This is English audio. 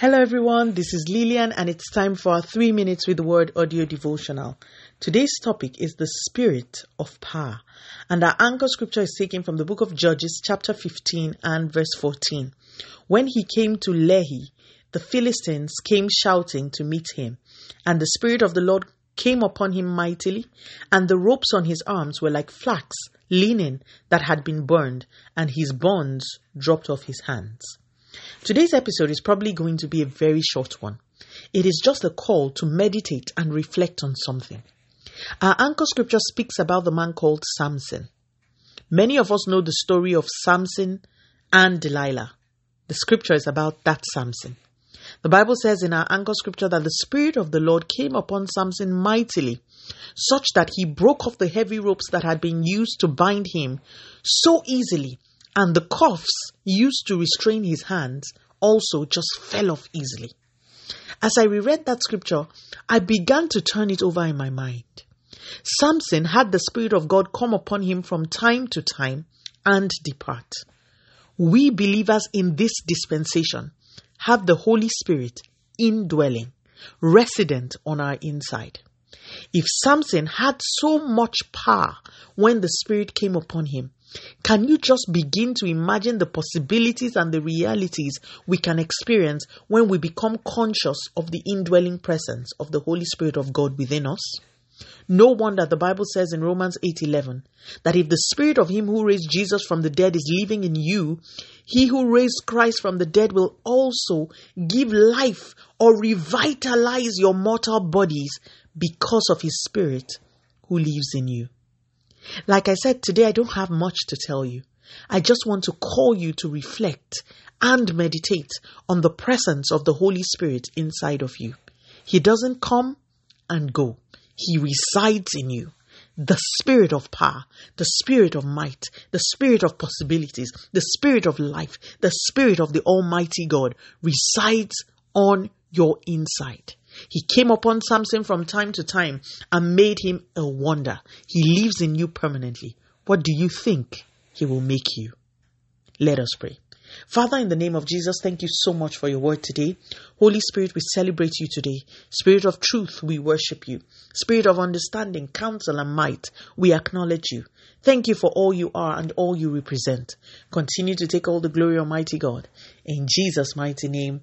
Hello, everyone. This is Lillian, and it's time for our three minutes with the word audio devotional. Today's topic is the spirit of power, and our anchor scripture is taken from the book of Judges, chapter 15 and verse 14. When he came to Lehi, the Philistines came shouting to meet him, and the spirit of the Lord came upon him mightily, and the ropes on his arms were like flax, linen that had been burned, and his bonds dropped off his hands. Today's episode is probably going to be a very short one. It is just a call to meditate and reflect on something. Our anchor scripture speaks about the man called Samson. Many of us know the story of Samson and Delilah. The scripture is about that Samson. The Bible says in our anchor scripture that the Spirit of the Lord came upon Samson mightily, such that he broke off the heavy ropes that had been used to bind him so easily and the cuffs used to restrain his hands also just fell off easily. As I reread that scripture, I began to turn it over in my mind. Samson had the Spirit of God come upon him from time to time and depart. We believers in this dispensation have the Holy Spirit indwelling, resident on our inside. If Samson had so much power when the Spirit came upon him, can you just begin to imagine the possibilities and the realities we can experience when we become conscious of the indwelling presence of the Holy Spirit of God within us? No wonder the Bible says in Romans 8:11 that if the spirit of him who raised Jesus from the dead is living in you, he who raised Christ from the dead will also give life or revitalize your mortal bodies because of his spirit who lives in you. Like I said, today I don't have much to tell you. I just want to call you to reflect and meditate on the presence of the Holy Spirit inside of you. He doesn't come and go, He resides in you. The spirit of power, the spirit of might, the spirit of possibilities, the spirit of life, the spirit of the Almighty God resides on your inside. He came upon Samson from time to time and made him a wonder. He lives in you permanently. What do you think he will make you? Let us pray. Father, in the name of Jesus, thank you so much for your word today. Holy Spirit, we celebrate you today. Spirit of truth, we worship you. Spirit of understanding, counsel, and might, we acknowledge you. Thank you for all you are and all you represent. Continue to take all the glory, Almighty God. In Jesus' mighty name,